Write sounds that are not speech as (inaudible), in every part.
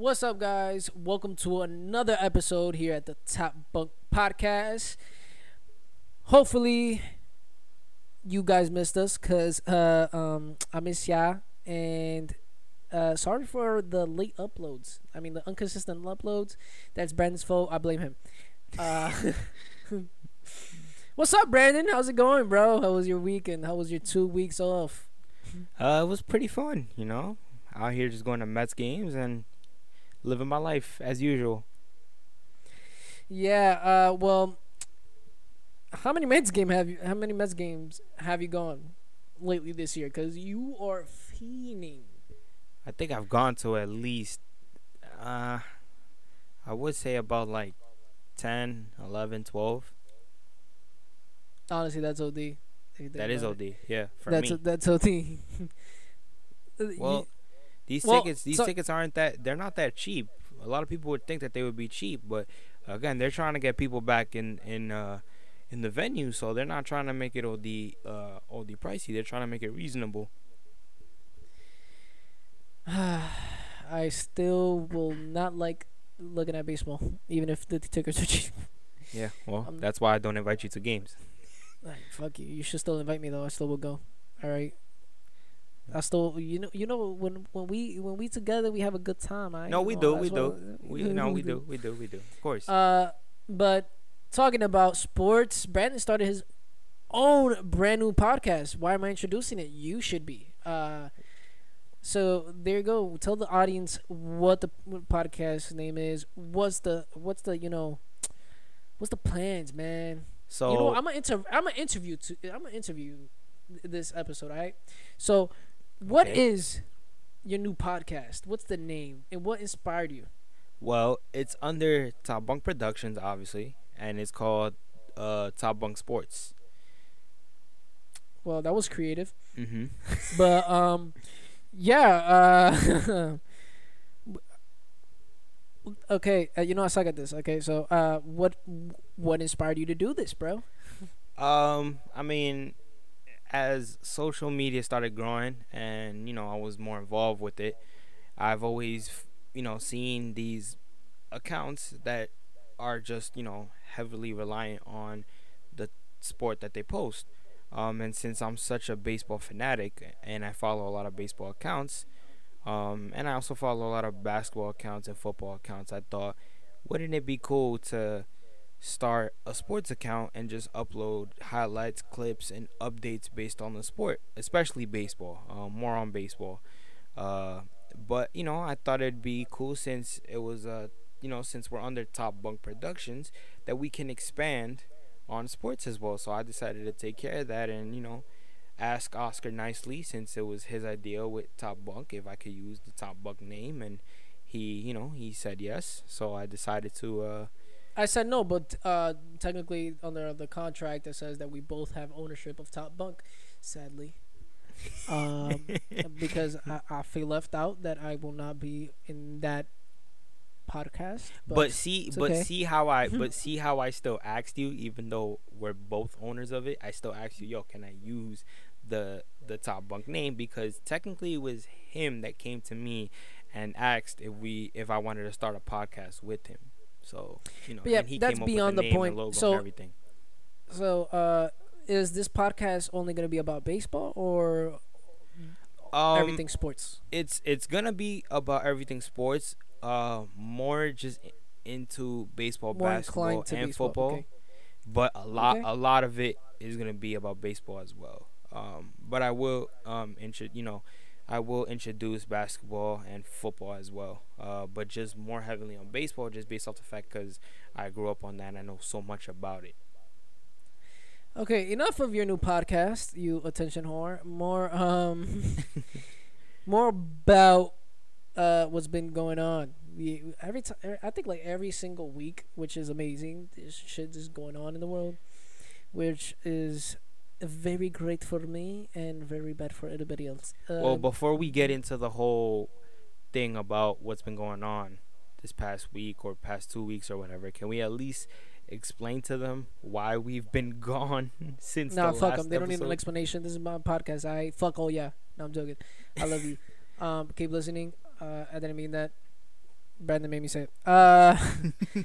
What's up, guys? Welcome to another episode here at the Top Bunk Podcast. Hopefully, you guys missed us because uh, um, I miss ya and uh, sorry for the late uploads. I mean, the inconsistent uploads. That's Brandon's fault. I blame him. Uh, (laughs) what's up, Brandon? How's it going, bro? How was your weekend? How was your two weeks off? Uh, it was pretty fun, you know. Out here just going to Mets games and living my life as usual. Yeah. Uh. Well, how many Mets game have you? How many Mets games have you gone lately this year? Cause you are fiending. I think I've gone to at least, uh, I would say about like 10, 11, 12. Honestly, that's OD. if you think That is about it. OD, yeah, for that's me. that's OD. (laughs) well, these well, tickets, these so- tickets aren't that. They're not that cheap. A lot of people would think that they would be cheap, but again, they're trying to get people back in in uh in the venue, so they're not trying to make it OD uh OD pricey. They're trying to make it reasonable. (sighs) I still will not like looking at baseball, even if the tickets are (laughs) cheap. Yeah, well, Um, that's why I don't invite you to games. (sighs) Fuck you. You should still invite me though. I still will go. All right. I still, you know, you know, when when we when we together, we have a good time. I No, we know, do, we do. what- We (laughs) no, we do, we do, we do. Of course. Uh, but talking about sports, Brandon started his own brand new podcast. Why am I introducing it? You should be. Uh, so there you go. Tell the audience what the podcast name is. What's the what's the you know, what's the plans, man? so you know, I'm gonna inter- I'm gonna interview to I'm gonna interview this episode. All right. So, what is Okay. your new podcast? What's the name and what inspired you? well, it's under Top Bunk Productions, obviously, and it's called uh Top Bunk Sports. Well, that was creative. Mm-hmm. (laughs) but um yeah uh (laughs) okay uh, you know i suck at this okay so uh what what inspired you to do this bro Um, I mean, as social media started growing, and you know, I was more involved with it. I've always, you know, seen these accounts that are just, you know, heavily reliant on the sport that they post. Um, and since I'm such a baseball fanatic and I follow a lot of baseball accounts, um, and I also follow a lot of basketball accounts and football accounts, I thought, wouldn't it be cool to start a sports account and just upload highlights, clips, and updates based on the sport, especially baseball. Um, more on baseball. Uh, but you know, I thought it'd be cool since it was uh, you know, since we're under Top Bunk Productions, that we can expand on sports as well. So I decided to take care of that and you know, ask Oscar nicely since it was his idea with Top Bunk if I could use the Top Bunk name and. He, you know, he said yes, so I decided to uh, i said no but uh technically under the contract it says that we both have ownership of top bunk sadly (laughs) um because I, I feel left out that i will not be in that podcast but, But, see, but okay. see how I, (laughs) but see how I still asked you, even though we're both owners of it. I still asked you, yo, can I use the the top bunk name because technically it was him that came to me and asked if we if I wanted to start a podcast with him. So you know, yeah, and he that's came up beyond with the the, point. So- everything. so uh is this podcast only going to be about baseball or Um, everything sports it's it's gonna be about everything sports. Uh, more just into baseball, More basketball, and baseball, football. okay. But a lot Okay. a lot of it is gonna be about baseball as well. Um, but I will um intro you know, I will introduce basketball and football as well. Uh, but just more heavily on baseball, just based off the fact because I grew up on that and I know so much about it. Okay, enough of your new podcast, you attention whore. More um (laughs) more about uh what's been going on. We, every time I think like every single week, which is amazing. This shit is going on in the world, which is very great for me and very bad for everybody else. well, Um, before we get into the whole thing about what's been going on this past week or past two weeks or whatever, can we at least explain to them why we've been (laughs) gone since Nah, the fuck last them. They don't need an explanation. This is my podcast. I fuck. Oh yeah. No, I'm joking. I love you. (laughs) Um, keep listening. Uh, I didn't mean that. Brandon made me say it. Uh, (laughs)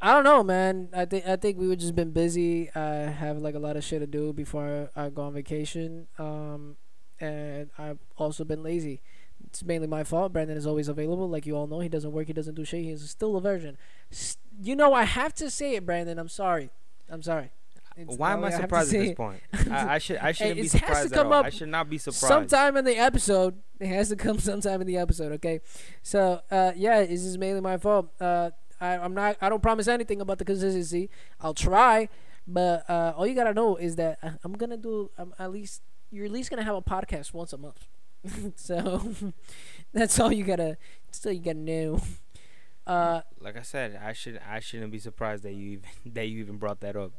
I don't know, man. I think I think we would just been busy. I have like a lot of shit to do before I go on vacation. Um, and I've also been lazy. It's mainly my fault. Brandon is always available, like you all know. He doesn't work. He doesn't do shit. He's still a virgin. S- you know, I have to say it, Brandon. I'm sorry. I'm sorry. It's- Why am I surprised at this point? I, I should I (laughs) shouldn't be it has to surprised at come all. I should not be surprised. Sometime in the episode, it has to come (laughs) sometime in the episode. Okay, so uh, yeah, this is mainly my fault. Uh, I, I'm not. I don't promise anything about the consistency. I'll try, but uh, all you gotta know is that I- I'm gonna do. I'm at least you're at least gonna have a podcast once a month. (laughs) so (laughs) that's all you gotta. That's all you gotta know. (laughs) Uh, like I said, I should I shouldn't be surprised that you even that you even brought that up.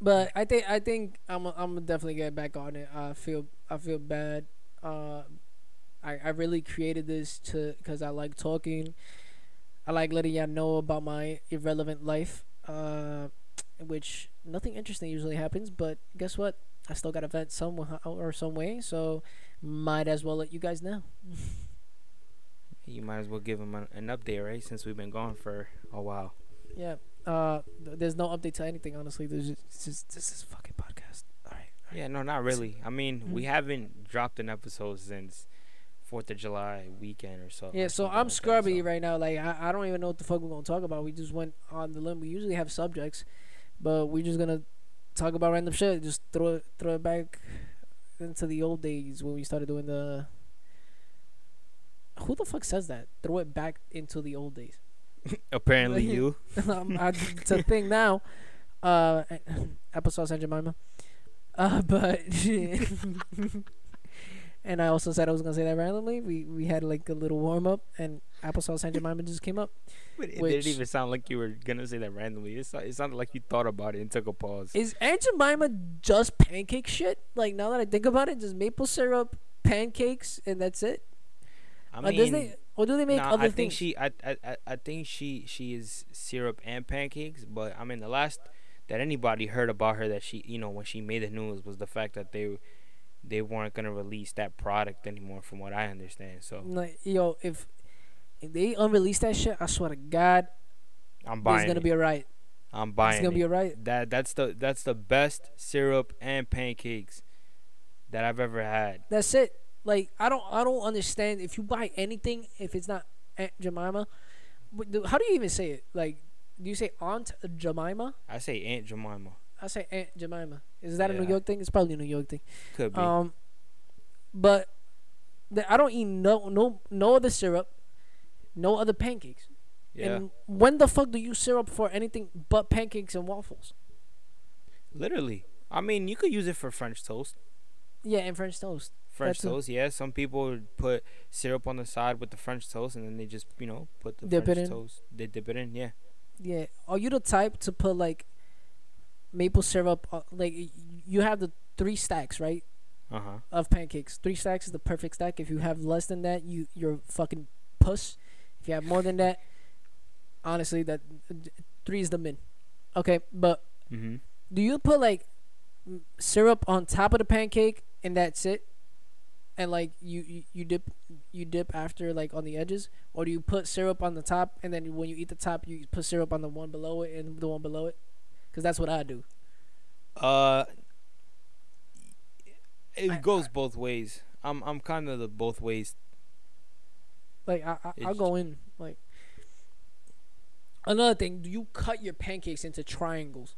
But I think I think I'm I'm definitely get back on it. I feel I feel bad. Uh, I I really created this to because I like talking. I like letting y'all know about my irrelevant life. Uh, which nothing interesting usually happens. But guess what? I still got to vent some or some way. So might as well let you guys know. (laughs) you might as well give him an, an update, right? Since we've been gone for a while. Yeah. Uh, th- there's no update to anything. Honestly, there's just, just this is fucking podcast. All right. all right. Yeah, no, not really. I mean, we Mhm. haven't dropped an episode since Fourth of July weekend or so. Yeah, or so something I'm like that, scrubby so- right now. Like I, I don't even know what the fuck we're gonna talk about. We just went on the limb. We usually have subjects, but we're just gonna talk about random shit. Just throw it throw it back into the old days when we started doing the. Who the fuck says that? Throw it back into the old days. (laughs) Apparently, (laughs) you. (laughs) um, I, it's a thing now. Uh, applesauce and Jemima. Uh, but and I also said I was gonna say that randomly. We we had like a little warm up, and applesauce and Jemima just came up. But it Which- didn't even sound like you were gonna say that randomly. It, it sounded like you thought about it and took a pause. Is Aunt Jemima just pancake shit? Like now that I think about it, just maple syrup, pancakes, and that's it. I mean, they, or do they make nah, other I think things? she, I, I, I- I think she, she is syrup and pancakes. But I mean, the last that anybody heard about her that she, you know, when she made the news was the fact that they, they weren't gonna release that product anymore, from what I understand. So like yo, if if they unrelease that shit, I swear to God, I'm buying gonna it. be a riot. I'm buying. It's gonna it. be alright. that that's the that's the best syrup and pancakes that I've ever had. That's it. Like I don't I don't understand if you buy anything if it's not Aunt Jemima. but How do you even say it? Like, do you say Aunt Jemima? I say Aunt Jemima. I say Aunt Jemima. Is that a New York thing? It's probably a New York thing. Could be. Um, but the, I don't eat no no no other syrup, no other pancakes. yeah. And when the fuck do you syrup for anything but pancakes and waffles? Literally. I mean, you could use it for French toast. Yeah, and French toast. French too. toast, yeah. Some people would put syrup on the side with the French toast, and then they just, you know, put the Dip it French in. toast. They dip it in, yeah. Yeah. Are you the type to put like maple syrup? uh, Like you have the three stacks, right? Uh huh. Of pancakes. Three stacks is the perfect stack. If you have less than that, you you're fucking puss. If you have more than that, honestly, that three is the min. Okay, but Mm-hmm. do you put like syrup on top of the pancake and that's it? And like you, you you dip you dip after like on the edges, or do you put syrup on the top and then when you eat the top you put syrup on the one below it and the one below it? Cause that's what I do. Uh, it I- goes both ways. I'm I'm kind of the both ways. Like I, I I'll go in like. Another thing, do you cut your pancakes into triangles?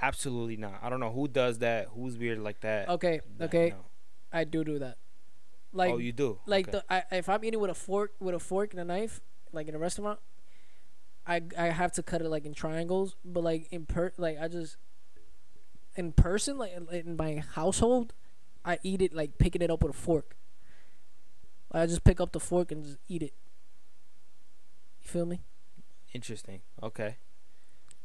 Absolutely not. I don't know who does that. Who's weird like that. Okay, That- okay, no. I do do that. Like oh, you do. like okay. the I, if I'm eating with a fork with a fork and a knife, like in a restaurant, I I have to cut it like in triangles. But like in per like I just in person like in- my household, I eat it like picking it up with a fork. I just pick up the fork and just eat it. You feel me? Interesting. Okay,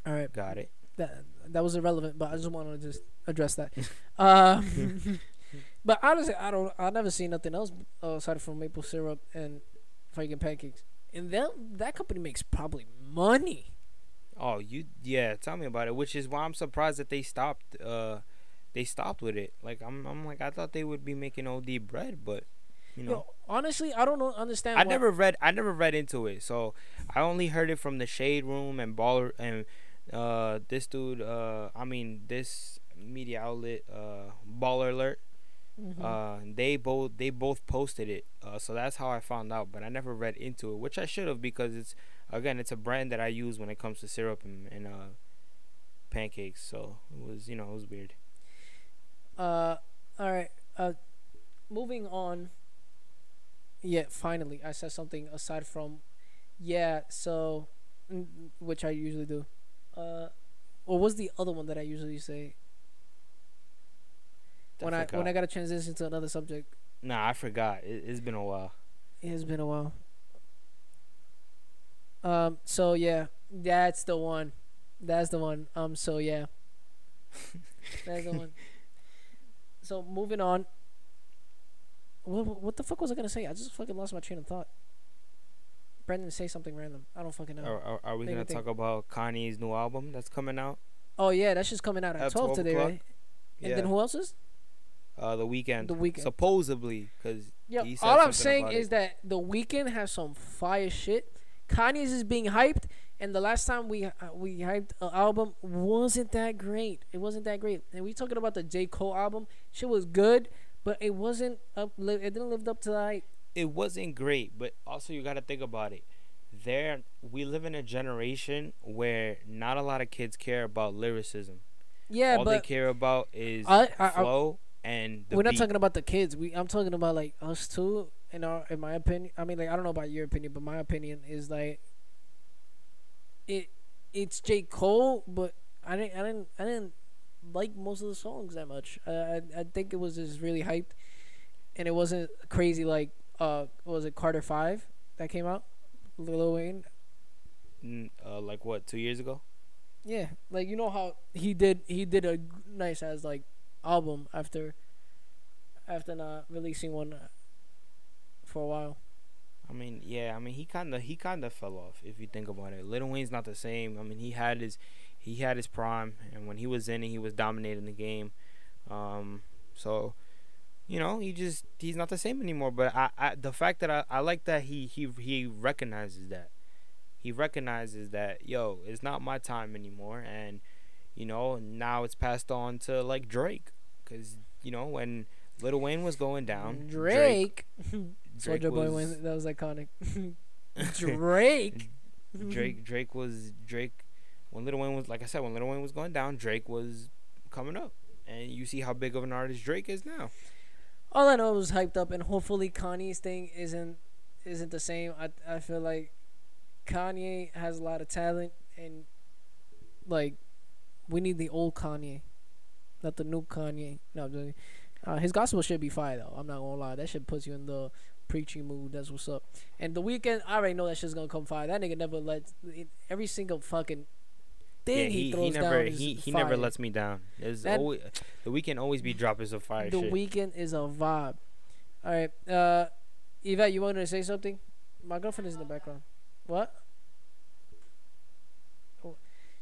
All right, got it. that that was irrelevant, but I just wanted to just address that. (laughs) um, (laughs) but honestly, I don't. I never seen nothing else uh, aside from maple syrup and freaking pancakes. And that that company makes probably money. Oh, you yeah. Tell me about it. Which is why I'm surprised that they stopped. Uh, they stopped with it. Like I'm I'm like I thought they would be making OD bread, but You know, Yo, honestly, I don't know, understand. I why- never read. I never read into it, so I only heard it from the Shade Room and Baller and uh this dude. Uh, I mean this media outlet, uh, Baller Alert. Mhm. Uh, they both they both posted it. Uh, so that's how I found out. But I never read into it, which I should have because it's again it's a brand that I use when it comes to syrup and, and uh pancakes. So it was you know it was weird. Uh, all right. Uh, moving on. Yeah, finally, I said something aside from, yeah. So, which I usually do. Uh, what was the other one that I usually say when I when. I gotta transition to another subject? Nah, I forgot. It, it's been a while. It has been a while. Um. So yeah, that's the one. That's the one. Um. So yeah. that's the one. (laughs) So moving on. What what the fuck was I gonna say? I just fucking lost my train of thought. Brendan, say something random. I don't fucking know. Are, are, are we Make gonna think. talk about Kanye's new album that's coming out? Oh yeah, that's just coming out at, At twelve 12 today, right? And then who else is? Uh, the Weeknd. The Weeknd. Supposedly, because said all I'm saying is it. that the Weeknd has some fire shit. Kanye's is being hyped, and the last time we uh, we hyped an album wasn't that great. It wasn't that great. And we talking about the J Cole album. Shit was good, but it wasn't up. It didn't live up to the hype. it wasn't great. But also, you gotta think about it. There, we live in a generation where not a lot of kids care about lyricism. Yeah, All they care about is I- I- flow and the we're not beat. talking about the kids. We I'm talking about like us too. In our in my opinion, I mean like I don't know about your opinion, but my opinion is like it it's J Cole, but I didn't I didn't I didn't like most of the songs that much. I I, I think it was just really hyped, and it wasn't crazy like uh was it Carter Five that came out, Lil Wayne. Uh, like what two years ago. Yeah, like you know how he did he did a nice as like album after after not releasing one uh, for a while. I mean, yeah. I mean, he kind of he kind of fell off if you think about it. Little Wayne's not the same. I mean, he had his he had his prime, and when he was in it, he was dominating the game. Um, so you know, he just he's not the same anymore. But I, I the fact that I, I like that he he he recognizes that he recognizes that yo, it's not my time anymore, and you know now it's passed on to like Drake, because you know when Little Wayne was going down, Drake, Drake (laughs) Soulja Boy, was- Wayne, that was iconic. (laughs) Drake, (laughs) Drake Drake was Drake when Little Wayne was like I said when Little Wayne was going down Drake was coming up and you see how big of an artist Drake is now. All I know was hyped up, and hopefully Kanye's thing isn't isn't the same. I I feel like Kanye has a lot of talent, and like we need the old Kanye, not the new Kanye. No, I'm joking. uh, his gospel should be fire though. I'm not gonna lie, that shit puts you in the preaching mood. That's what's up. And the Weeknd, I already know that shit's gonna come fire. That nigga never lets every single fucking thing yeah, he, he, throws he never down he, he fire. never lets me down. That- always the Weeknd always be dropping some fire the shit. Weeknd is a vibe. All right, uh, Yvette, you wanted to say something? My girlfriend is in the background. What? Oh,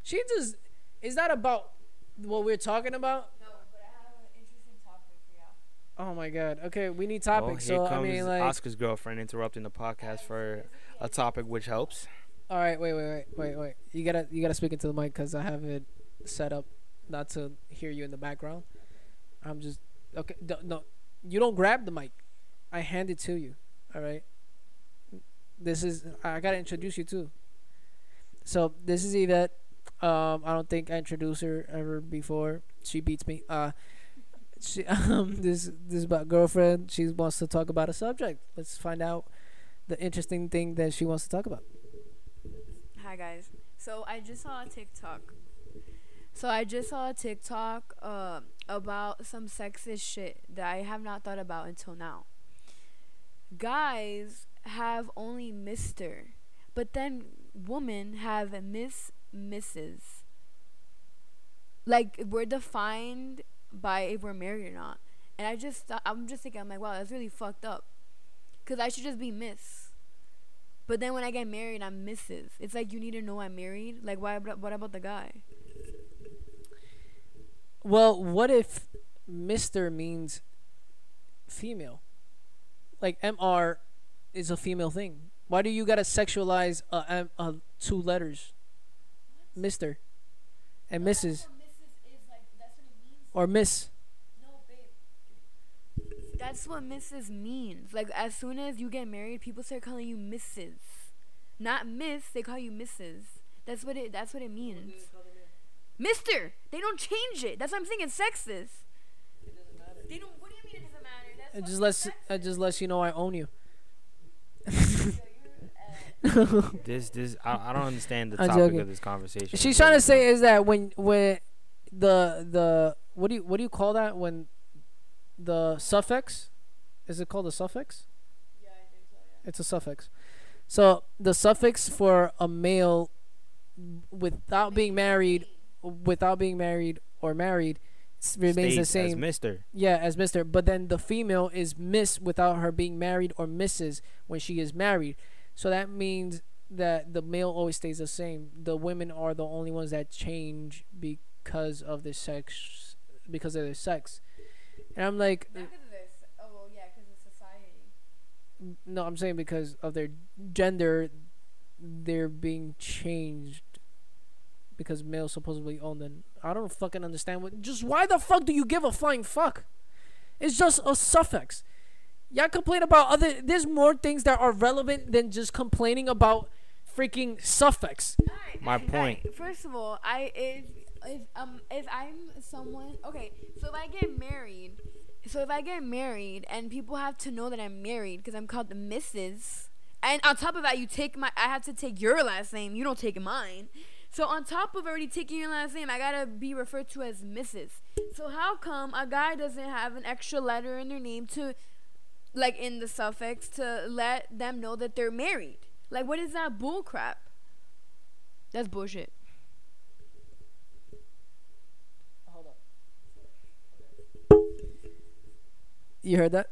She just is that about what we're talking about? No, but I have an interesting topic for y'all. Oh my god. Okay, we need oh, topics. here so I mean, like, Oscar's girlfriend interrupting the podcast for a topic which helps. all right, wait, wait, wait, wait, wait. You gotta, you gotta speak into the mic because I have it set up not to hear you in the background. I'm just okay. No, no, you don't grab the mic. I hand it to you. All right. This is I gotta introduce you too. So this is Yvette. Um, I don't think I introduced her ever before. She beats me. Uh, she (laughs) um this this is about girlfriend. She wants to talk about a subject. Let's find out the interesting thing that she wants to talk about. Hi guys. So I just saw a TikTok. So I just saw a TikTok uh, about some sexist shit that I have not thought about until now. Guys have only Mister, but then women have Miss, Mrs. Like we're defined by if we're married or not. And I just, I'm just thinking, I'm like, wow, that's really fucked up. Cause I should just be Miss. But then when I get married, I'm Mrs. It's like you need to know I'm married. Like why? What about the guy? Well, what if Mister means female? like Mr. is a female thing. Why do you gotta sexualize a, M- a two letters, Mister, and Mrs. or Miss? No babe. That's what Mrs. means. Like as soon as you get married, people start calling you Mrs. Not Miss, they call you Mrs. That's what it that's what it means. Mister. They don't change it. That's what I'm saying. It's sexist. They don't what do you mean it doesn't matter? That's It just lets it's it just lets you know I own you. (laughs) This this I, I don't understand the I'm topic joking. of this conversation. She's trying to say is that when when the the what do you what do you call that when the suffix is it called a suffix? Yeah, I think so. Yeah. It's a suffix. So the suffix for a male without being married without being married or married s- remains the States as same. Mister. Yeah, as Mister. But then the female is Miss without her being married or Mrs. when she is married. So that means that the male always stays the same. The women are the only ones that change because of their sex, because of their sex. And I'm like, Not because of this. Oh well, yeah, because of society. no, I'm saying because of their gender, they're being changed because males supposedly own them. I don't fucking understand what. Just why the fuck do you give a flying fuck? It's just a suffix. Y'all complain about other. There's more things that are relevant than just complaining about freaking suffix. Alright, My alright, point. alright. First of all, I if if um if I'm someone okay, so if I get married, so if I get married and people have to know that I'm married because I'm called the Mrs. And on top of that, you take my I have to take your last name. You don't take mine. So on top of already taking your last name, I gotta be referred to as Mrs. So how come a guy doesn't have an extra letter in their name to, like in the suffix, to let them know that they're married? Like what is that bull crap? That's bullshit. You heard that?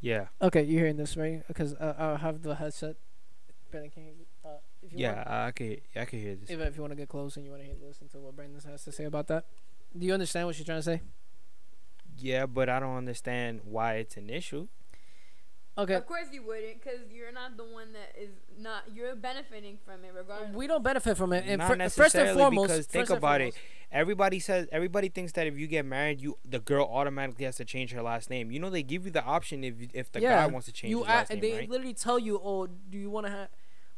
Yeah. Okay, you're hearing this right? Because uh, I have the headset. Brandon, can you? Uh, if you Yeah, Want, I can I can hear this. if, if you want to get close and you want to listen to what Brandon has to say about that, do you understand what she's trying to say? Yeah, but I don't understand why it's an issue. Okay. Of course you wouldn't, because you're not the one that is not. You're benefiting from it, regardless. We don't benefit from it. And Not fir- first and necessarily, foremost, because think first and about it. Foremost- Everybody says everybody thinks that if you get married, you the girl automatically has to change her last name. You know they give you the option if if the yeah, guy wants to change you his a- name, they right? literally tell you, oh, do you want to have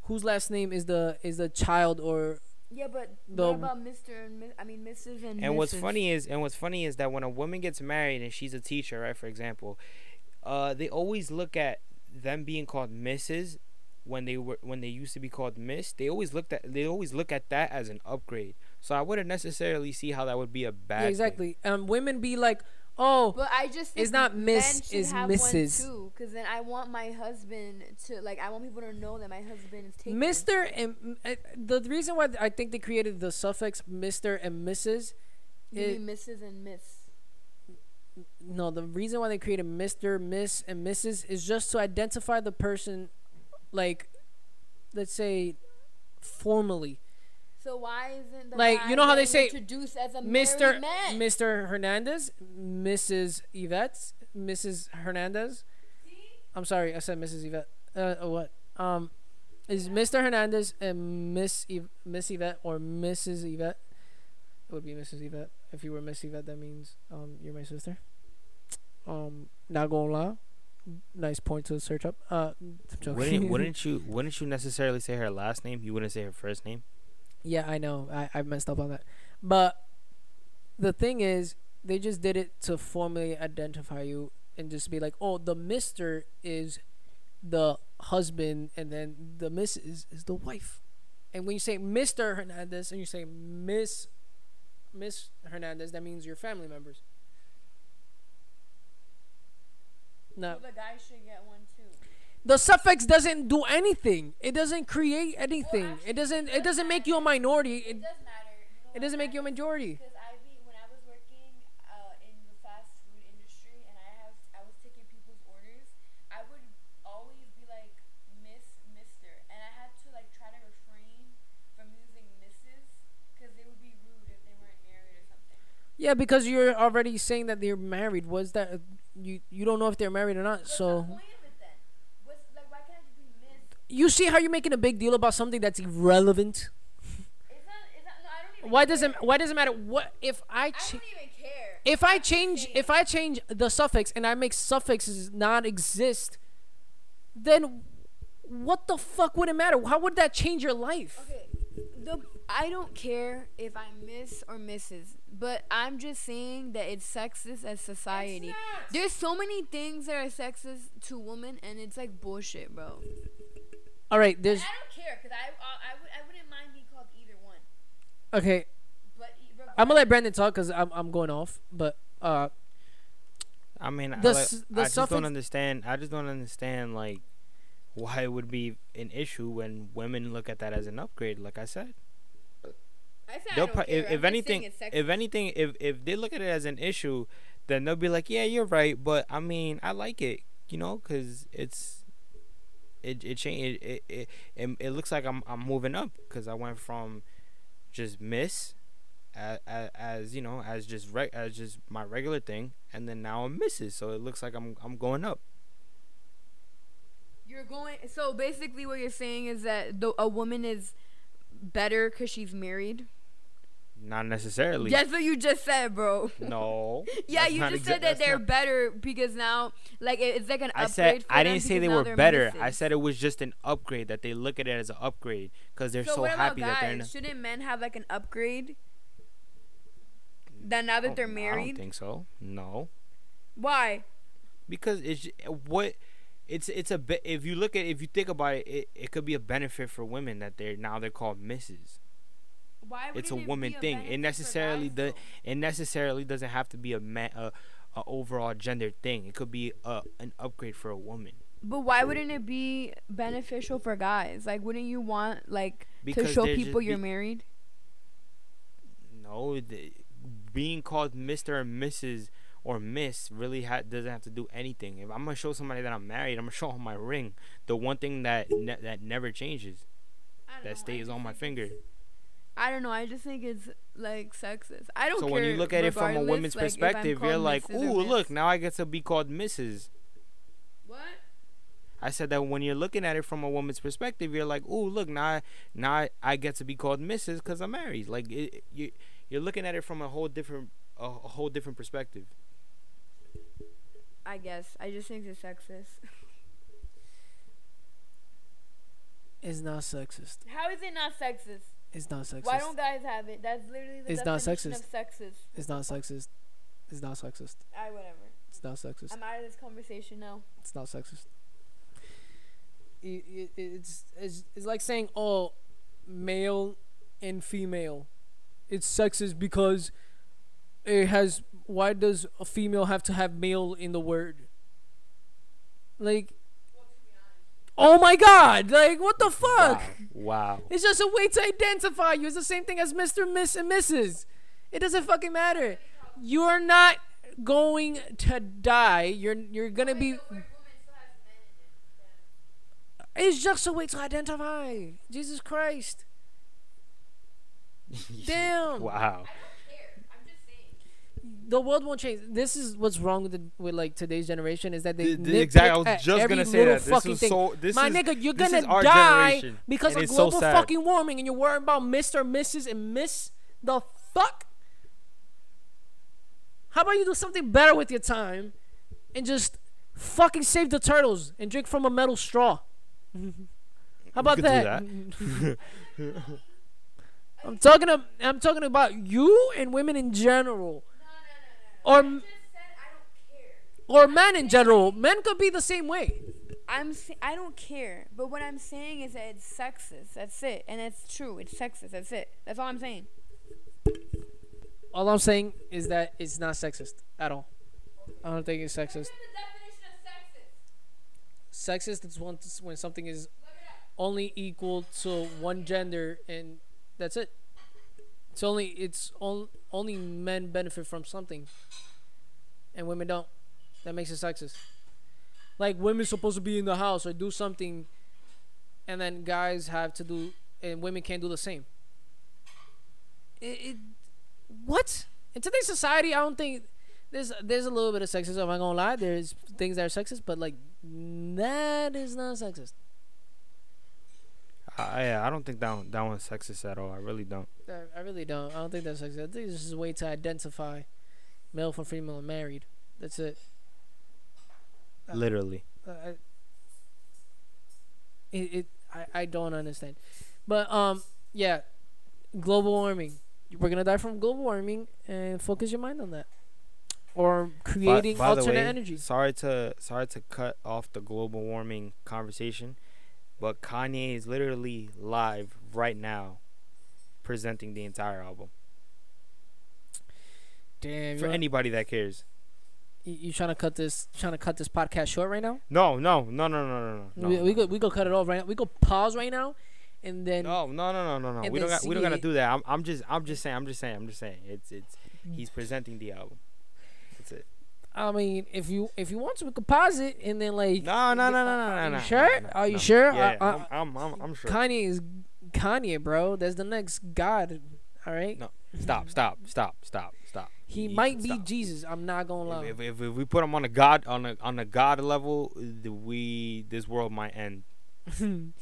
whose last name is the is the child or Yeah, but The- what about Mr. and Miss, I mean Mrs. and And what's funny is, and what's funny is that when a woman gets married and she's a teacher, right, for example, uh, they always look at them being called Mrs. when they were when they used to be called Miss. They always looked at they always look at that as an upgrade. So I wouldn't necessarily see how that would be a bad. yeah, thing. exactly. Um, women be like, oh, But I just It's not Miss, should it's Mrs.. One too, because then I want my husband to like. I want people to know that my husband is taken. Mister and uh, the reason why I think they created the suffix Mister and Mrs. You it- mean Mrs. and Miss. No, the reason why they created Mister, Miss, and Mrs. is just to identify the person, like, let's say, formally. So why isn't the Like, you know how they say, introduced as a Mister, man? Mister Hernandez, Mrs. Yvette, Mrs. Hernandez. I'm sorry, I said Mrs. Yvette. Uh, uh, what? Um, is Mr. Hernandez and Miss Yv- Miss Yvette or Mrs. Yvette? It would be Mrs. Yvette. If you were Miss Yvette, that means um you're my sister. Um, not gonna lie. Nice point to search up. Uh, joking. Wouldn't wouldn't (laughs) you wouldn't you necessarily say her last name? You wouldn't say her first name. Yeah, I know. I, I messed up on that. But the thing is, they just did it to formally identify you and just be like, oh, the Mister is the husband, and then the Mrs. is the wife. And when you say Mister Hernandez and you say Miss Miss Hernandez, that means you're family members. No, So the guy should get one too. The suffix doesn't do anything. It doesn't create anything. actually, it doesn't. it It doesn't make you a minority. It, does matter. You know it doesn't make you a majority. Because I be when I was working uh, in the fast food industry and I have I was taking people's orders, I would always be like Miss, Mister, and I had to like try to refrain from using Mrs. because they would be rude if they weren't married or something. Yeah, because you're already saying that they're married. Was that you you don't know if they're married or not. So of it then? What's, like, why can't I just be Miss? You see how you're making a big deal about something that's irrelevant. It's not, it's not, no, I don't even Why does it Why does it matter? What if I I don't even care. if I change if I change the suffix and I make suffixes not exist, then what the fuck would it matter? How would that change your life? Okay, the I don't care if I miss or misses, but I'm just saying that it's sexist as society. There's so many things that are sexist to women, and it's like bullshit, bro. All right, there's I don't care because I, I I would I wouldn't mind being called either one, okay. but I'm gonna let Brandon talk because I'm I'm going off. But uh, I mean, I, like, the I just don't understand. I just don't understand like why it would be an issue when women look at that as an upgrade. Like I said, I said I don't pro- care. if, if anything, saying it's sexist. if anything, if if they look at it as an issue, then they'll be like, yeah, you're right. But I mean, I like it, you know, because it's. It it changed it it, it it looks like I'm I'm moving up because I went from just miss as, as you know as just re- as just my regular thing and then now I'm Mrs. So it looks like I'm I'm going up. You're going. So basically, what you're saying is that the, a woman is better because she's married. Not necessarily. That's what you just said, bro. No. (laughs) Yeah, you just exa- said that they're not- better because now, like, it's like an I upgrade. said I didn't say they were better. I said it was just an upgrade that they look at it as an upgrade because they're so, what happy about that they're in. guys? A, Shouldn't men have like an upgrade? That now that Oh, they're married. I don't think so. No, why? because it's what it's it's a bit. If you look at if you think about it, it, it could be a benefit for women that they're now they're called Mrs. It's a it woman be thing. It necessarily does. It necessarily doesn't have to be a man a, a overall gender thing. It could be a an upgrade for a woman. But why wouldn't it be beneficial for guys? Like, wouldn't you want like Because to show people you're be- married? No, the, being called Mr. and Mrs. or Miss really ha- doesn't have to do anything. If I'm gonna show somebody that I'm married, I'm gonna show them my ring. The one thing that ne- that never changes, that know, stays on my finger. It's- I don't know. I just think it's like sexist. I don't So care. when you look at it from a woman's like, perspective, you're like, Mrs. "Ooh, look! Now I get to be called Mrs." What? I said that when you're looking at it from a woman's perspective, you're like, "Ooh, look! Now, I, now I, I get to be called Mrs. because I'm married." Like it, you, you're looking at it from a whole different, a, a whole different perspective. I guess. I just think it's sexist. it's not sexist. How is it not sexist? It's not sexist. Why don't guys have it? That's literally the It's not definition sexist. of sexist. It's not sexist. It's not sexist. I whatever. It's not sexist. I'm out of this conversation now. It's not sexist. I- I- It's it's it's like saying oh, male and female. It's sexist because it has. Why does a female have to have male in the word? Like, oh my god! Like what the fuck? Wow. wow. It's just a way to identify you. It's the same thing as Mr., Miss, and Mrs. It doesn't fucking matter. You're not going to die. You're you're gonna be. It's just a way to identify. Jesus Christ. (laughs) Damn. Wow. The world won't change. This is what's wrong with the, with like today's generation is that they The- the nitpick exact- I was just gonna say little that. This fucking is thing. so- this My is- nigga, you're gonna die because of it's so global fucking warming, and you're worried about Mr., Mrs., and Miss. The fuck? How about you do something better with your time, and just fucking save the turtles and drink from a metal straw? How about do that? (laughs) I'm talking. ab- I'm talking about you and women in general, or or men in general. Men could be the same way. I'm I don't care, but what I'm saying is that it's sexist. That's it, and it's true. It's sexist. That's it. That's all I'm saying. All I'm saying is that it's not sexist at all. I don't think it's sexist. Sexist is when when something is only equal to one gender and that's it. It's only it's on, only men benefit from something, and women don't. That makes it sexist. Like women supposed to be in the house or do something, and then guys have to do, and women can't do the same. It, it what in today's society? I don't think There's there's a little bit of sexism. I'm not gonna lie. There's things that are sexist, but like that is not sexist. I, I I don't think that one, that one's sexist at all. I really don't. I, I really don't. I don't think that's sexist. I think this is a way to identify male from female and married. That's it. Uh, Literally. Uh, I, it, it I, I don't understand. But um yeah, global warming. We're gonna die from global warming and focus your mind on that. Or creating by the alternate way, energy. Sorry to sorry to cut off the global warming conversation, but Kanye is literally live right now, presenting the entire album Donda, for anybody that cares. you, you trying to cut this trying to cut this podcast short right now? No, no, no, no, no, no, no. we we go we go cut it off right now. We go pause right now, and then No, no, no, no, no, no. We don't got, we don't gotta do that. I'm, I'm just, I'm just saying, I'm just saying, I'm just saying. It's, it's. He's presenting the album. I mean, if you if you want to, we could pause it and then like. No, no, no, no, no, no, you no. sure? no, Are you sure? Yeah, uh, uh, I- I- I'm, I'm, I'm, sure. Kanye is Kanye, bro. That's the next God. All right. No, Stop, stop, stop, stop, stop. He You- might be stop. Jesus. I'm not gonna lie. If, if, if we put him on a god on a on a god level, we this world might end. (laughs)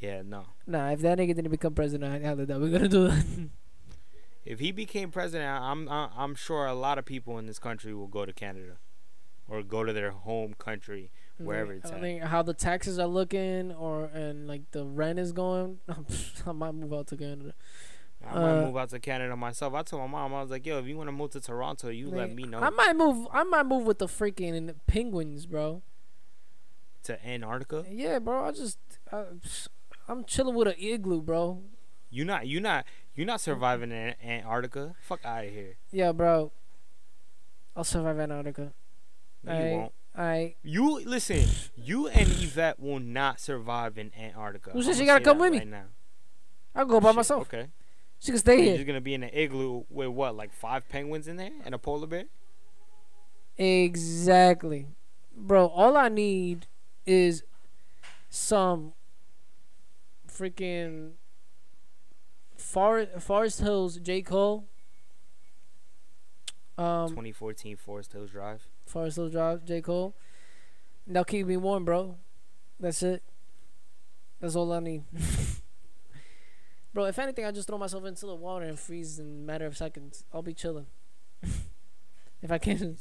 Yeah, no. nah, if that nigga didn't become president, how the hell we're gonna do that? (laughs) If he became president, I'm I'm sure a lot of people in this country will go to Canada, or go to their home country. Wherever it's I at. think how the taxes are looking, or and like the rent is going. (laughs) I might move out to Canada. I might Uh, move out to Canada myself. I told my mom, I was like, "Yo, if you want to move to Toronto, you let me know." I might move. I might move with the freaking penguins, bro. to Antarctica. Yeah, bro. I just, I, I'm chilling with an igloo, bro. You not you not you not surviving in Antarctica. Fuck out of here. Yeah, bro. I'll survive Antarctica. No, I- you won't. I. You listen. You and Yvette will not survive in Antarctica. Who said I'ma she gotta come with me? now. I'll go by Shit, myself. Okay. She can stay You're here. just gonna be in an igloo with what, like five penguins in there and a polar bear? Exactly, bro. All I need is some freaking Forest Forest Hills J Cole. Um, 2014 Forest Hills Drive. Forest Hills Drive J Cole. They'll keep me warm, bro. That's it. That's all I need. (laughs) bro, if anything, I just throw myself into the water and freeze in a matter of seconds. I'll be chilling. (laughs) if I can.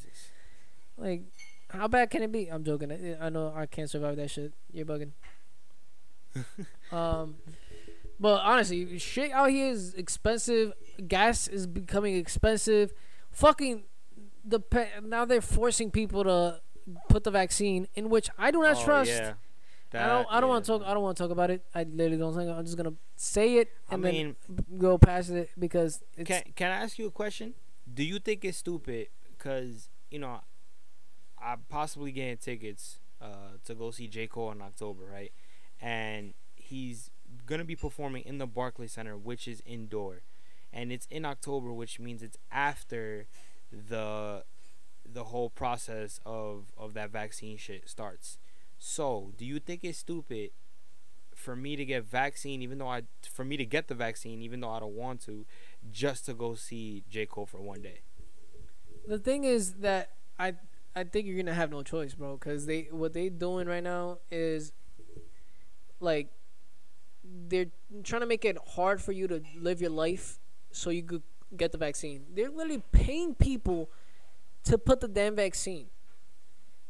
Like, how bad can it be? I'm joking. I, I know I can't survive that shit. You're bugging. (laughs) um, but honestly, shit out here is expensive. Gas is becoming expensive. Fucking the pe- now they're forcing people to put the vaccine, in which I do not Oh, trust. Yeah. I don't. I don't want to talk. I don't want to talk about it. I literally don't think. I'm just gonna say it I and mean, then go past it because it's can can I ask you a question? Do you think it's stupid? Cause you know, I'm possibly getting tickets uh, to go see J Cole in October, right? And he's gonna be performing in the Barclays Center, which is indoor, and it's in October, which means it's after the the whole process of of that vaccine shit starts. So, do you think it's stupid for me to get vaccine, even though I for me to get the vaccine, even though I don't want to, just to go see J Cole for one day? the thing is that I I think you're gonna have no choice, bro. Cause they what they doing right now is like they're trying to make it hard for you to live your life so you could get the vaccine. They're literally paying people to put the damn vaccine.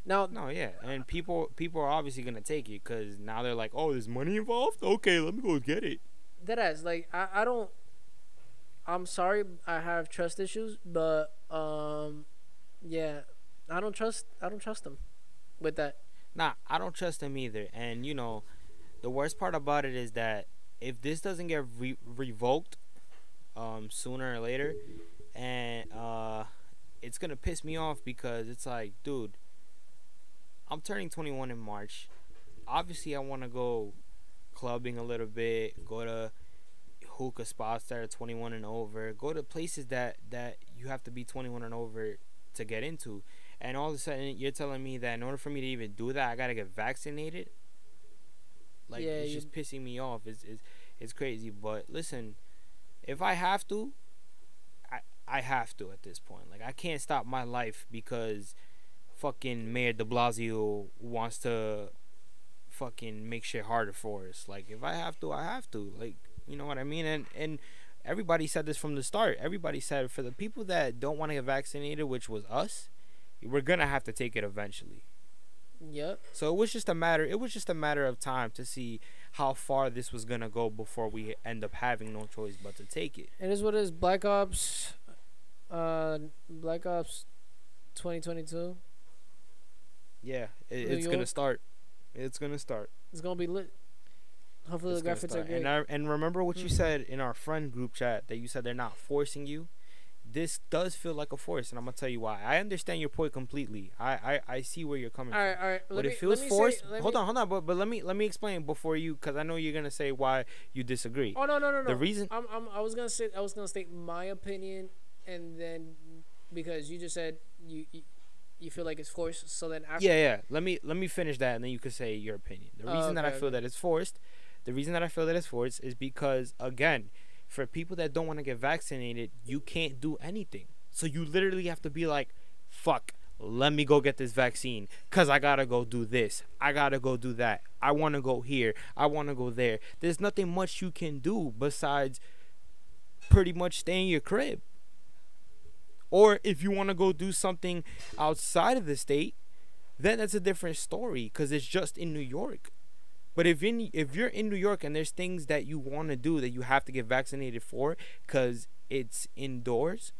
Now, No, yeah, and people people are obviously gonna take it because now they're like, oh, there's money involved. Okay, let me go get it. that ass like I, I don't I'm sorry I have trust issues, but um yeah, I don't trust I don't trust them with that. Nah, I don't trust them either. And you know, the worst part about it is that if this doesn't get re- revoked, um, sooner or later, and uh, it's gonna piss me off because it's like, dude, I'm turning 21 in March. Obviously, I want to go clubbing a little bit, go to hookah spots that are 21 and over, go to places that that you have to be 21 and over to get into and all of a sudden you're telling me that in order for me to even do that, I gotta get vaccinated. Like Yeah, it's you- just pissing me off. It's, it's it's crazy. But listen, if I have to, I I have to at this point. Like I can't stop my life because fucking Mayor De Blasio wants to fucking make shit harder for us. Like if I have to, I have to. Like you know what I mean? And and everybody said this from the start. Everybody said for the people that don't want to get vaccinated, which was us, we're gonna have to take it eventually. Yep. So it was just a matter. It was just a matter of time to see how far this was gonna go before we end up having no choice but to take it. It is what it is. Black Ops, uh, Black Ops, 2022. Yeah, it, it's gonna start. It's gonna start. It's gonna be lit. Hopefully It's the graphics are great. And I, and remember what you Mhm. said in our friend group chat that you said they're not forcing you. This does feel like a force, and I'm gonna tell you why. I understand your point completely. I I, I see where you're coming all from. All right, all right. But Let it me, feels forced. Say, hold me, on, hold on. But but let me let me explain before you, because I know you're gonna say why you disagree. Oh no no no no. The reason- I'm, I'm I was gonna say I was gonna state my opinion, and then because you just said you you, you feel like it's forced, so then after Yeah, yeah. Let me let me finish that, and then you could say your opinion. The Oh, reason that I okay, feel okay. that it's forced, the reason that I feel that it's forced is because again, for people that don't want to get vaccinated, you can't do anything. So you literally have to be like, "Fuck, let me go get this vaccine, cause I gotta go do this, I gotta go do that, I want to go here, I want to go there." There's nothing much you can do besides pretty much stay in your crib. Or if you want to go do something outside of the state, then that's a different story because it's just in New York. But if in if you're in New York and there's things that you want to do that you have to get vaccinated for because it's indoors,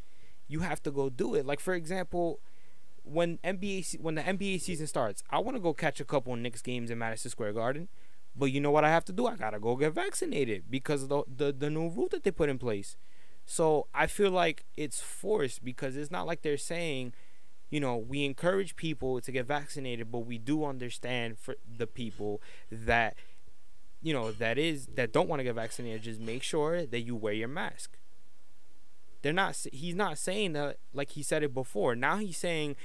you have to go do it. Like for example, when NBA when the NBA season starts, I want to go catch a couple Knicks games in Madison Square Garden. But you know what I have to do? I gotta go get vaccinated because of the the, the new rule that they put in place. So I feel like it's forced because it's not like they're saying, you know, we encourage people to get vaccinated, but we do understand for the people that, you know, that is that don't want to get vaccinated. Just make sure that you wear your mask. They're not. He's not saying that like he said it before. Now he's saying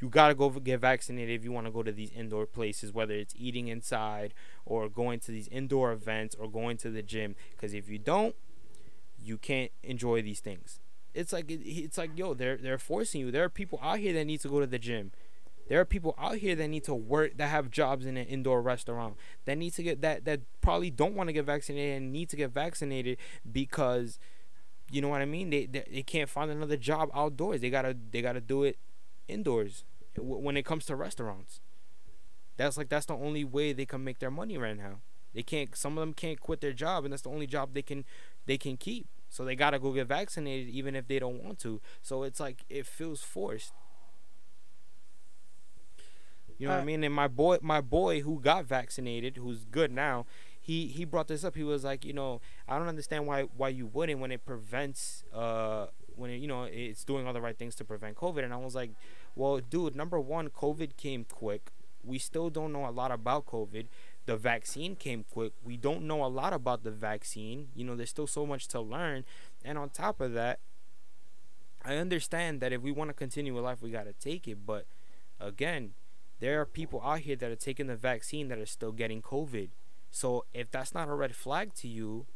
you gotta go get vaccinated if you want to go to these indoor places, whether it's eating inside or going to these indoor events or going to the gym. Because if you don't, you can't enjoy these things. It's like it- it's like yo, they're they're forcing you. There are people out here that need to go to the gym. There are people out here that need to work that have jobs in an indoor restaurant that need to get that that probably don't want to get vaccinated and need to get vaccinated because you know what I mean. They, they they can't find another job outdoors. They gotta they gotta do it indoors when it comes to restaurants. That's like that's the only way they can make their money right now. They can't. Some of them can't quit their job, and that's the only job they can they can keep. So they gotta go get vaccinated, even if they don't want to. So it's like it feels forced. You know what I Uh, mean? And my boy, my boy who got vaccinated, who's good now, he he brought this up. He was like, you know, I don't understand why why you wouldn't when it prevents uh when it, you know it's doing all the right things to prevent COVID. And I was like, well, dude, number one, COVID came quick. We still don't know a lot about COVID. The vaccine came quick. We don't know a lot about the vaccine. You know, there's still so much to learn. And on top of that, I understand that if we want to continue with life, we got to take it. But again, there are people out here that are taking the vaccine that are still getting COVID. So if that's not a red flag to you,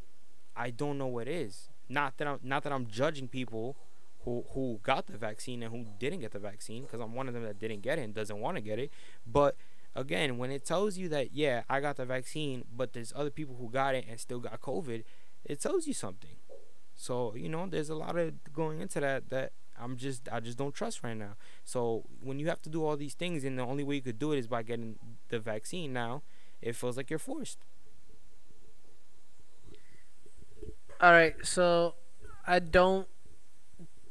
I don't know what is. Not that I'm not that I'm judging people who who got the vaccine and who didn't get the vaccine because I'm one of them that didn't get it and doesn't want to get it. But again, when it tells you that yeah, I got the vaccine, but there's other people who got it and still got COVID, it tells you something. So you know, there's a lot of going into that that I'm just I just don't trust right now. So when you have to do all these things and the only way you could do it is by getting the vaccine now, it feels like you're forced. All right, so I don't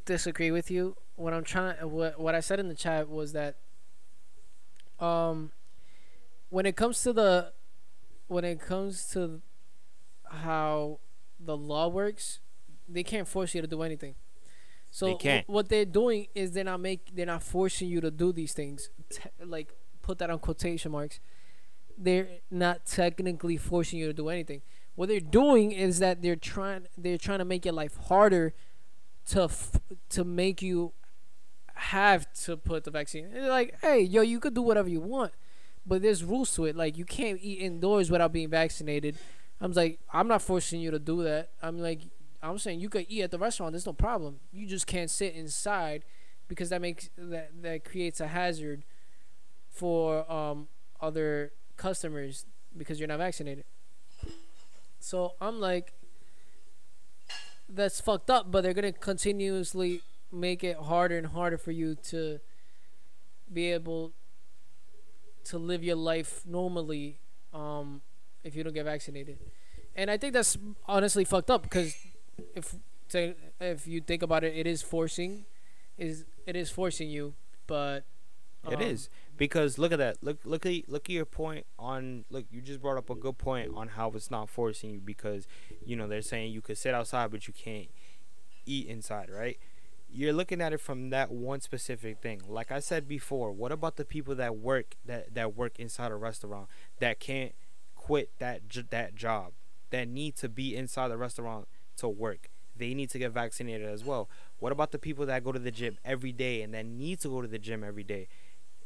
disagree with you. What I'm trying, what what I said in the chat was that, um, when it comes to the, when it comes to how the law works, they can't force you to do anything. So They can't. what they're doing is they're not make they're not forcing you to do these things. Te- like put that on quotation marks. They're not technically forcing you to do anything what they're doing is that they're trying they're trying to make your life harder to f- to make you have to put the vaccine. They're like, hey, yo, you could do whatever you want, but there's rules to it. Like you can't eat indoors without being vaccinated. I'm like, I'm not forcing you to do that. I'm like, I'm saying you could eat at the restaurant. There's no problem. You just can't sit inside because that makes that that creates a hazard for um other customers because you're not vaccinated. So I'm like, that's fucked up. But they're gonna continuously make it harder and harder for you to be able to live your life normally um, if you don't get vaccinated. And I think that's honestly fucked up because if to, if you think about it, it is forcing, is it is forcing you, but It um, is because look at that. Look look at look at your point on. Look, you just brought up a good point on how it's not forcing you because you know they're saying you could sit outside but you can't eat inside, right? You're looking at it from that one specific thing. Like I said before, what about the people that work that that work inside a restaurant that can't quit that that job that need to be inside the restaurant to work? They need to get vaccinated as well. What about the people that go to the gym every day and that need to go to the gym every day?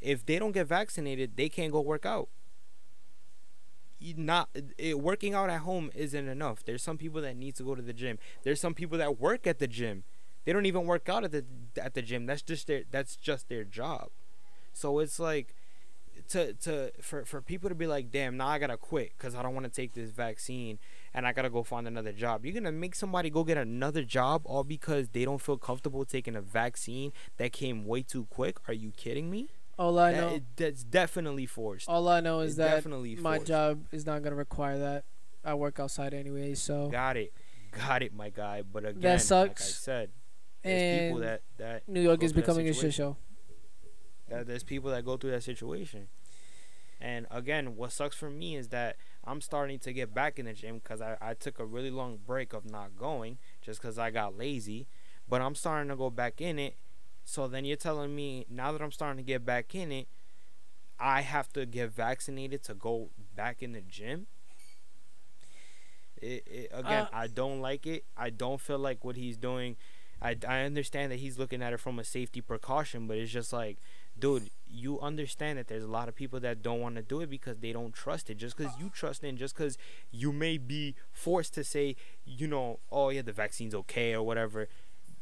if they don't get vaccinated, they can't go work out. Not it, working out at home isn't enough. There's some people that need to go to the gym. There's some people that work at the gym. They don't even work out at the at the gym. That's just their that's just their job. So it's like to to for for people to be like, damn, now I gotta quit because I don't want to take this vaccine and I gotta go find another job. You're gonna make somebody go get another job all because they don't feel comfortable taking a vaccine that came way too quick. Are you kidding me? all I That- know, it- that's definitely forced. all I know is It's that definitely my job is not gonna require that. I work outside anyway, so Got it, got it, my guy. But again, That like I said, there's people that that New York is becoming a shit show. that there's people that go through that situation. And again, what sucks for me is that I'm starting to get back in the gym because I, I took a really long break of not going just because I got lazy. But I'm starting to go back in it. So then you're telling me now that I'm starting to get back in it, I have to get vaccinated to go back in the gym? It, it, again, Uh, I don't like it. I don't feel like what he's doing. I, I understand that he's looking at it from a safety precaution, but it's just like, dude, you understand that there's a lot of people that don't want to do it because they don't trust it. Just because you trust it, and just because you may be forced to say, you know, oh yeah, the vaccine's okay or whatever,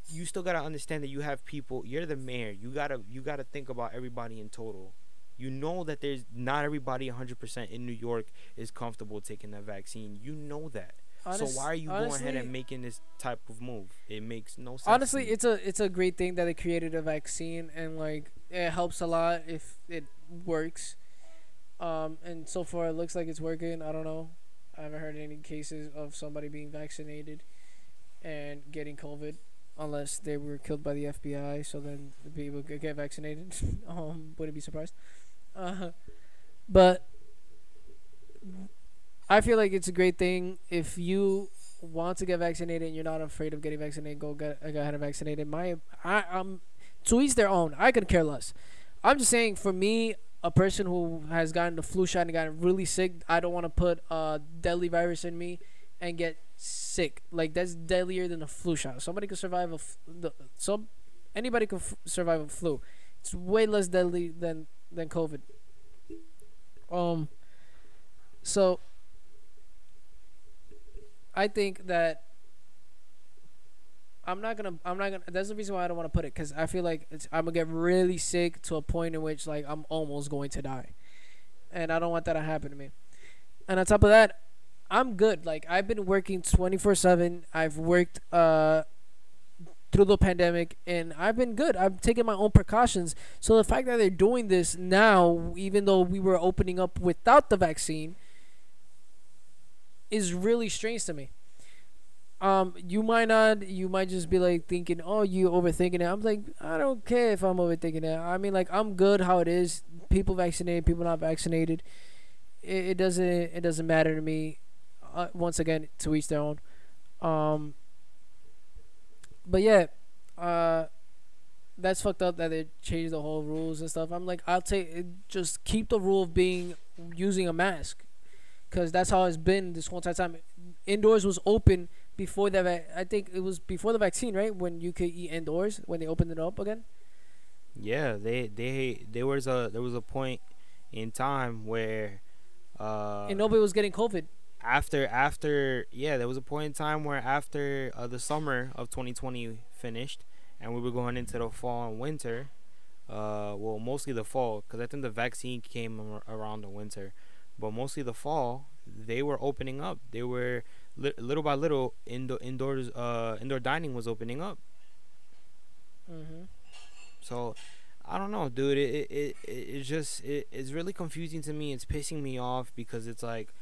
you still gotta understand that you have people. You're the mayor. You gotta you gotta think about everybody in total. You know that there's not everybody 100% in New York is comfortable taking that vaccine. You know that. So why are you going ahead and making this type of move? It makes no sense. honestly it's a it's a great thing that they created a vaccine and like it helps a lot if it works. Um and so far it looks like it's working. I don't know. I haven't heard any cases of somebody being vaccinated and getting covid unless they were killed by the fbi so then the people could get vaccinated. (laughs) Um wouldn't be surprised. Uh, but i feel like it's a great thing if you want to get vaccinated and you're not afraid of getting vaccinated, go get go ahead and vaccinate. it. My I um to each their own. I could care less. I'm just saying for me, a person who has gotten the flu shot and gotten really sick, I don't want to put a deadly virus in me and get sick. Like that's deadlier than a flu shot. Somebody could survive a the some anybody could f- survive a flu. It's way less deadly than than COVID. Um. So I think that I'm not gonna. I'm not gonna. That's the reason why I don't want to put it because I feel like I'm gonna get really sick to a point in which like I'm almost going to die, and I don't want that to happen to me. And on top of that, I'm good. Like I've been working 24 seven. I've worked uh through the pandemic, and I've been good. I'm taking my own precautions. So the fact that they're doing this now, even though we were opening up without the vaccine, is really strange to me. Um, you might not. You might just be like thinking, "Oh, you overthinking it." I'm like, I don't care if I'm overthinking it. I mean, like, I'm good how it is. People vaccinated, people not vaccinated. It, it doesn't. It doesn't matter to me. Uh, once again, to each their own. Um. But yeah, uh, that's fucked up that they changed the whole rules and stuff. I'm like, I'll take just keep the rule of being using a mask, cause that's how it's been this whole entire time. Indoors was open before the va- I think it was before the vaccine, right? When you could eat indoors when they opened it up again. Yeah, they they there was a there was a point in time where uh and nobody was getting COVID. after after yeah, there was a point in time where after uh, the summer of 2020 finished, and we were going into the fall and winter. Uh, well, mostly the fall, because I think the vaccine came ar- around the winter, but mostly the fall. They were opening up. They were li- little by little indoor indoors uh indoor dining was opening up. Mm-hmm. So I don't know, dude. It it it, it it's just it, it's really confusing to me. It's pissing me off because it's like,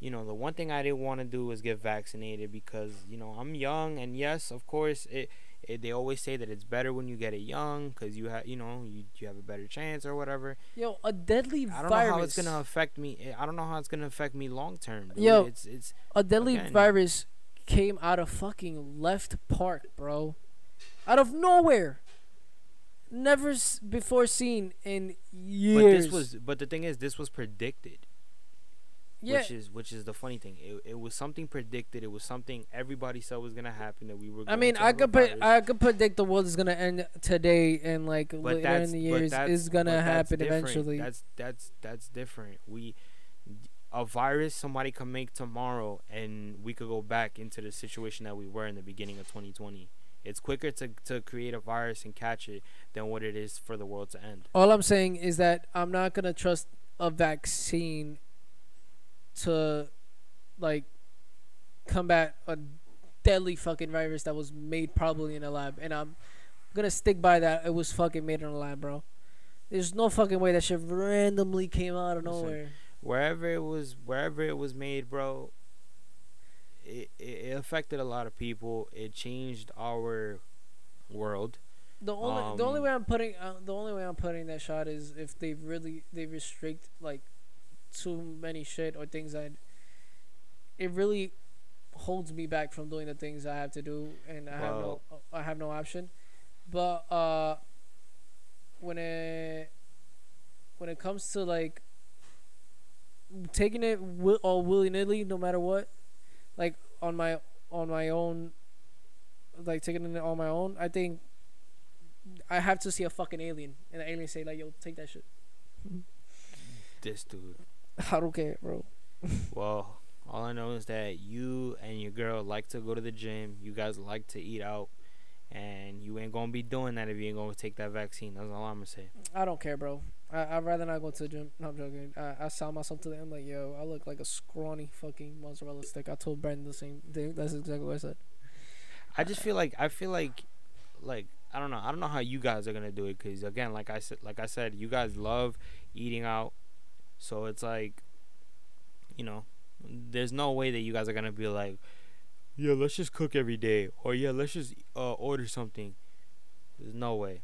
you know, the one thing I didn't want to do was get vaccinated because you know I'm young and yes, of course it. It, they always say that it's better when you get it young because you have you know you, you have a better chance or whatever. Yo, a deadly I don't virus. know how it's gonna affect me. eh, I don't know how it's gonna affect me long term. Yo. it's it's A deadly Again. virus came out of fucking left park, bro. Out of nowhere. Never s- before seen in years. but this was but the thing is this was predicted. Yeah. which is which is the funny thing. It, it was something predicted. It was something everybody said was gonna happen. That we were. I going mean, to I could pre- I could predict the world is gonna end today, and like but later in the years is gonna happen different. eventually. That's that's that's different. We a virus somebody can make tomorrow, and we could go back into the situation that we were in the beginning of 2020. It's quicker to to create a virus and catch it than what it is for the world to end. All I'm saying is that I'm not gonna trust a vaccine to like combat a deadly fucking virus that was made probably in a lab, and I'm gonna stick by that. It was fucking made in a lab, bro. There's no fucking way that shit randomly came out of nowhere. Wherever it was, wherever it was made, bro. It, it, affected a lot of people. It changed our world. The only the only Um, way I'm putting uh, the only way I'm putting that shot is if they really they restrict like too many shit or things that it really holds me back from doing the things I have to do and I have no I have no option. But uh when it when it comes to like taking it wi- all willy nilly no matter what, like on my on my own like taking it on my own, I think I have to see a fucking alien and the alien say like, "Yo, take that shit." This dude. (laughs) I don't care, bro. Well, all I know is that you and your girl like to go to the gym. You guys like to eat out, and you ain't gonna be doing that if you ain't gonna take that vaccine. That's all I'm gonna say. I don't care, bro. I I'd rather not go to the gym. No, I'm joking. I I saw myself to them like, "Yo, I look like a scrawny fucking mozzarella stick." I told Brandon the same thing. That's exactly what I said. I just feel like I feel like, like I don't know. I don't know how you guys are gonna do it because again, like I said, like I said, you guys love eating out, so it's like, you know, there's no way that you guys are gonna be like, yeah, let's just cook every day, or yeah, let's just uh, order something. There's no way.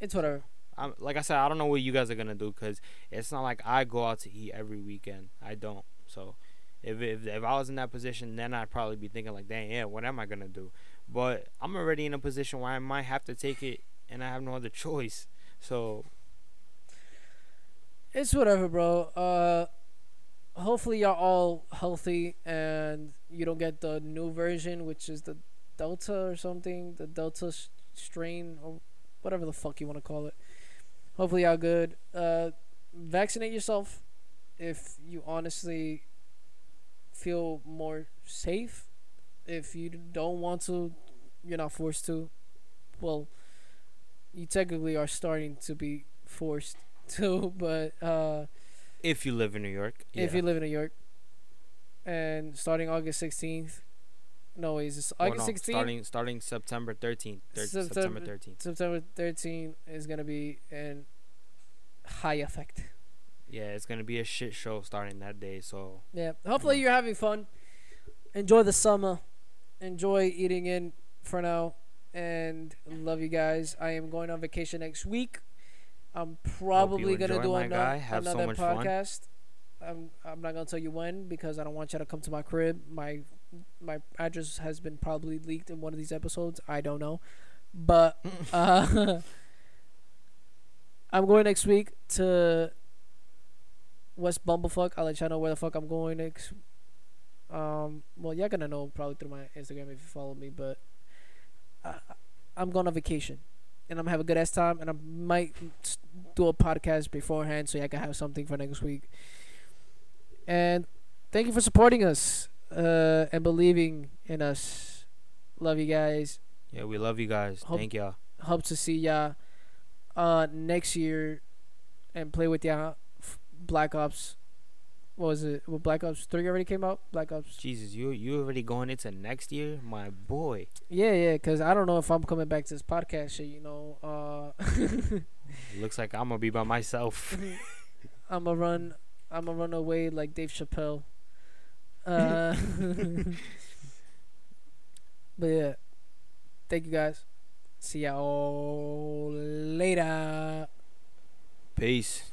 It's whatever. I'm like I said, I don't know what you guys are gonna do because it's not like I go out to eat every weekend. I don't. So, if if if I was in that position, then I'd probably be thinking like, dang, yeah, what am I gonna do? But I'm already in a position where I might have to take it, and I have no other (laughs) choice. So It's whatever, bro. Uh, hopefully y'all all healthy and you don't get the new version, which is the Delta or something, the Delta strain or whatever the fuck you want to call it. Hopefully y'all good. Uh, vaccinate yourself if you honestly feel more safe. If you don't want to, you're not forced to. Well, you technically are starting to be forced to, but uh, if you live in New York, if yeah. you live in New York, and starting August 16th, no, Well, August no, 16th. starting starting September 13th, thir- September September- 13th. September 13th is gonna be in high effect. Yeah, it's gonna be a shit show starting that day. So Yeah. Hopefully you're having fun. Enjoy the summer. Enjoy eating in for now. And love you guys. I am going on vacation next week. I'm probably gonna do my ano- guy. Have so another fun. podcast. I'm I'm not gonna tell you when because I don't want you to come to my crib. My my address has been probably leaked in one of these episodes. I don't know, but (laughs) uh, (laughs) I'm going next week to West Bumblefuck. I'll let y'all know where the fuck I'm going next. Um, well, you're gonna know probably through my Instagram if you follow me, but I, I'm going on vacation, and I'm gonna have a good ass time, and I might do a podcast beforehand so I can have something for next week. And thank you for supporting us uh, and believing in us. Love you guys. Yeah, we love you guys. Hope- Thank y'all. Hope to see ya uh, next year and play with ya. F- Black Ops. What was it? Well, Black Ops Three already came out. Black Ops. Jesus, you you already going into next year, my boy. Yeah, yeah. Cause I don't know if I'm coming back to this podcast shit. You know. Uh, (laughs) Looks like I'm gonna be by myself. (laughs) I'm gonna run. I'm gonna run away like Dave Chappelle. (laughs) Uh, but yeah, thank you guys. See y'all later. Peace.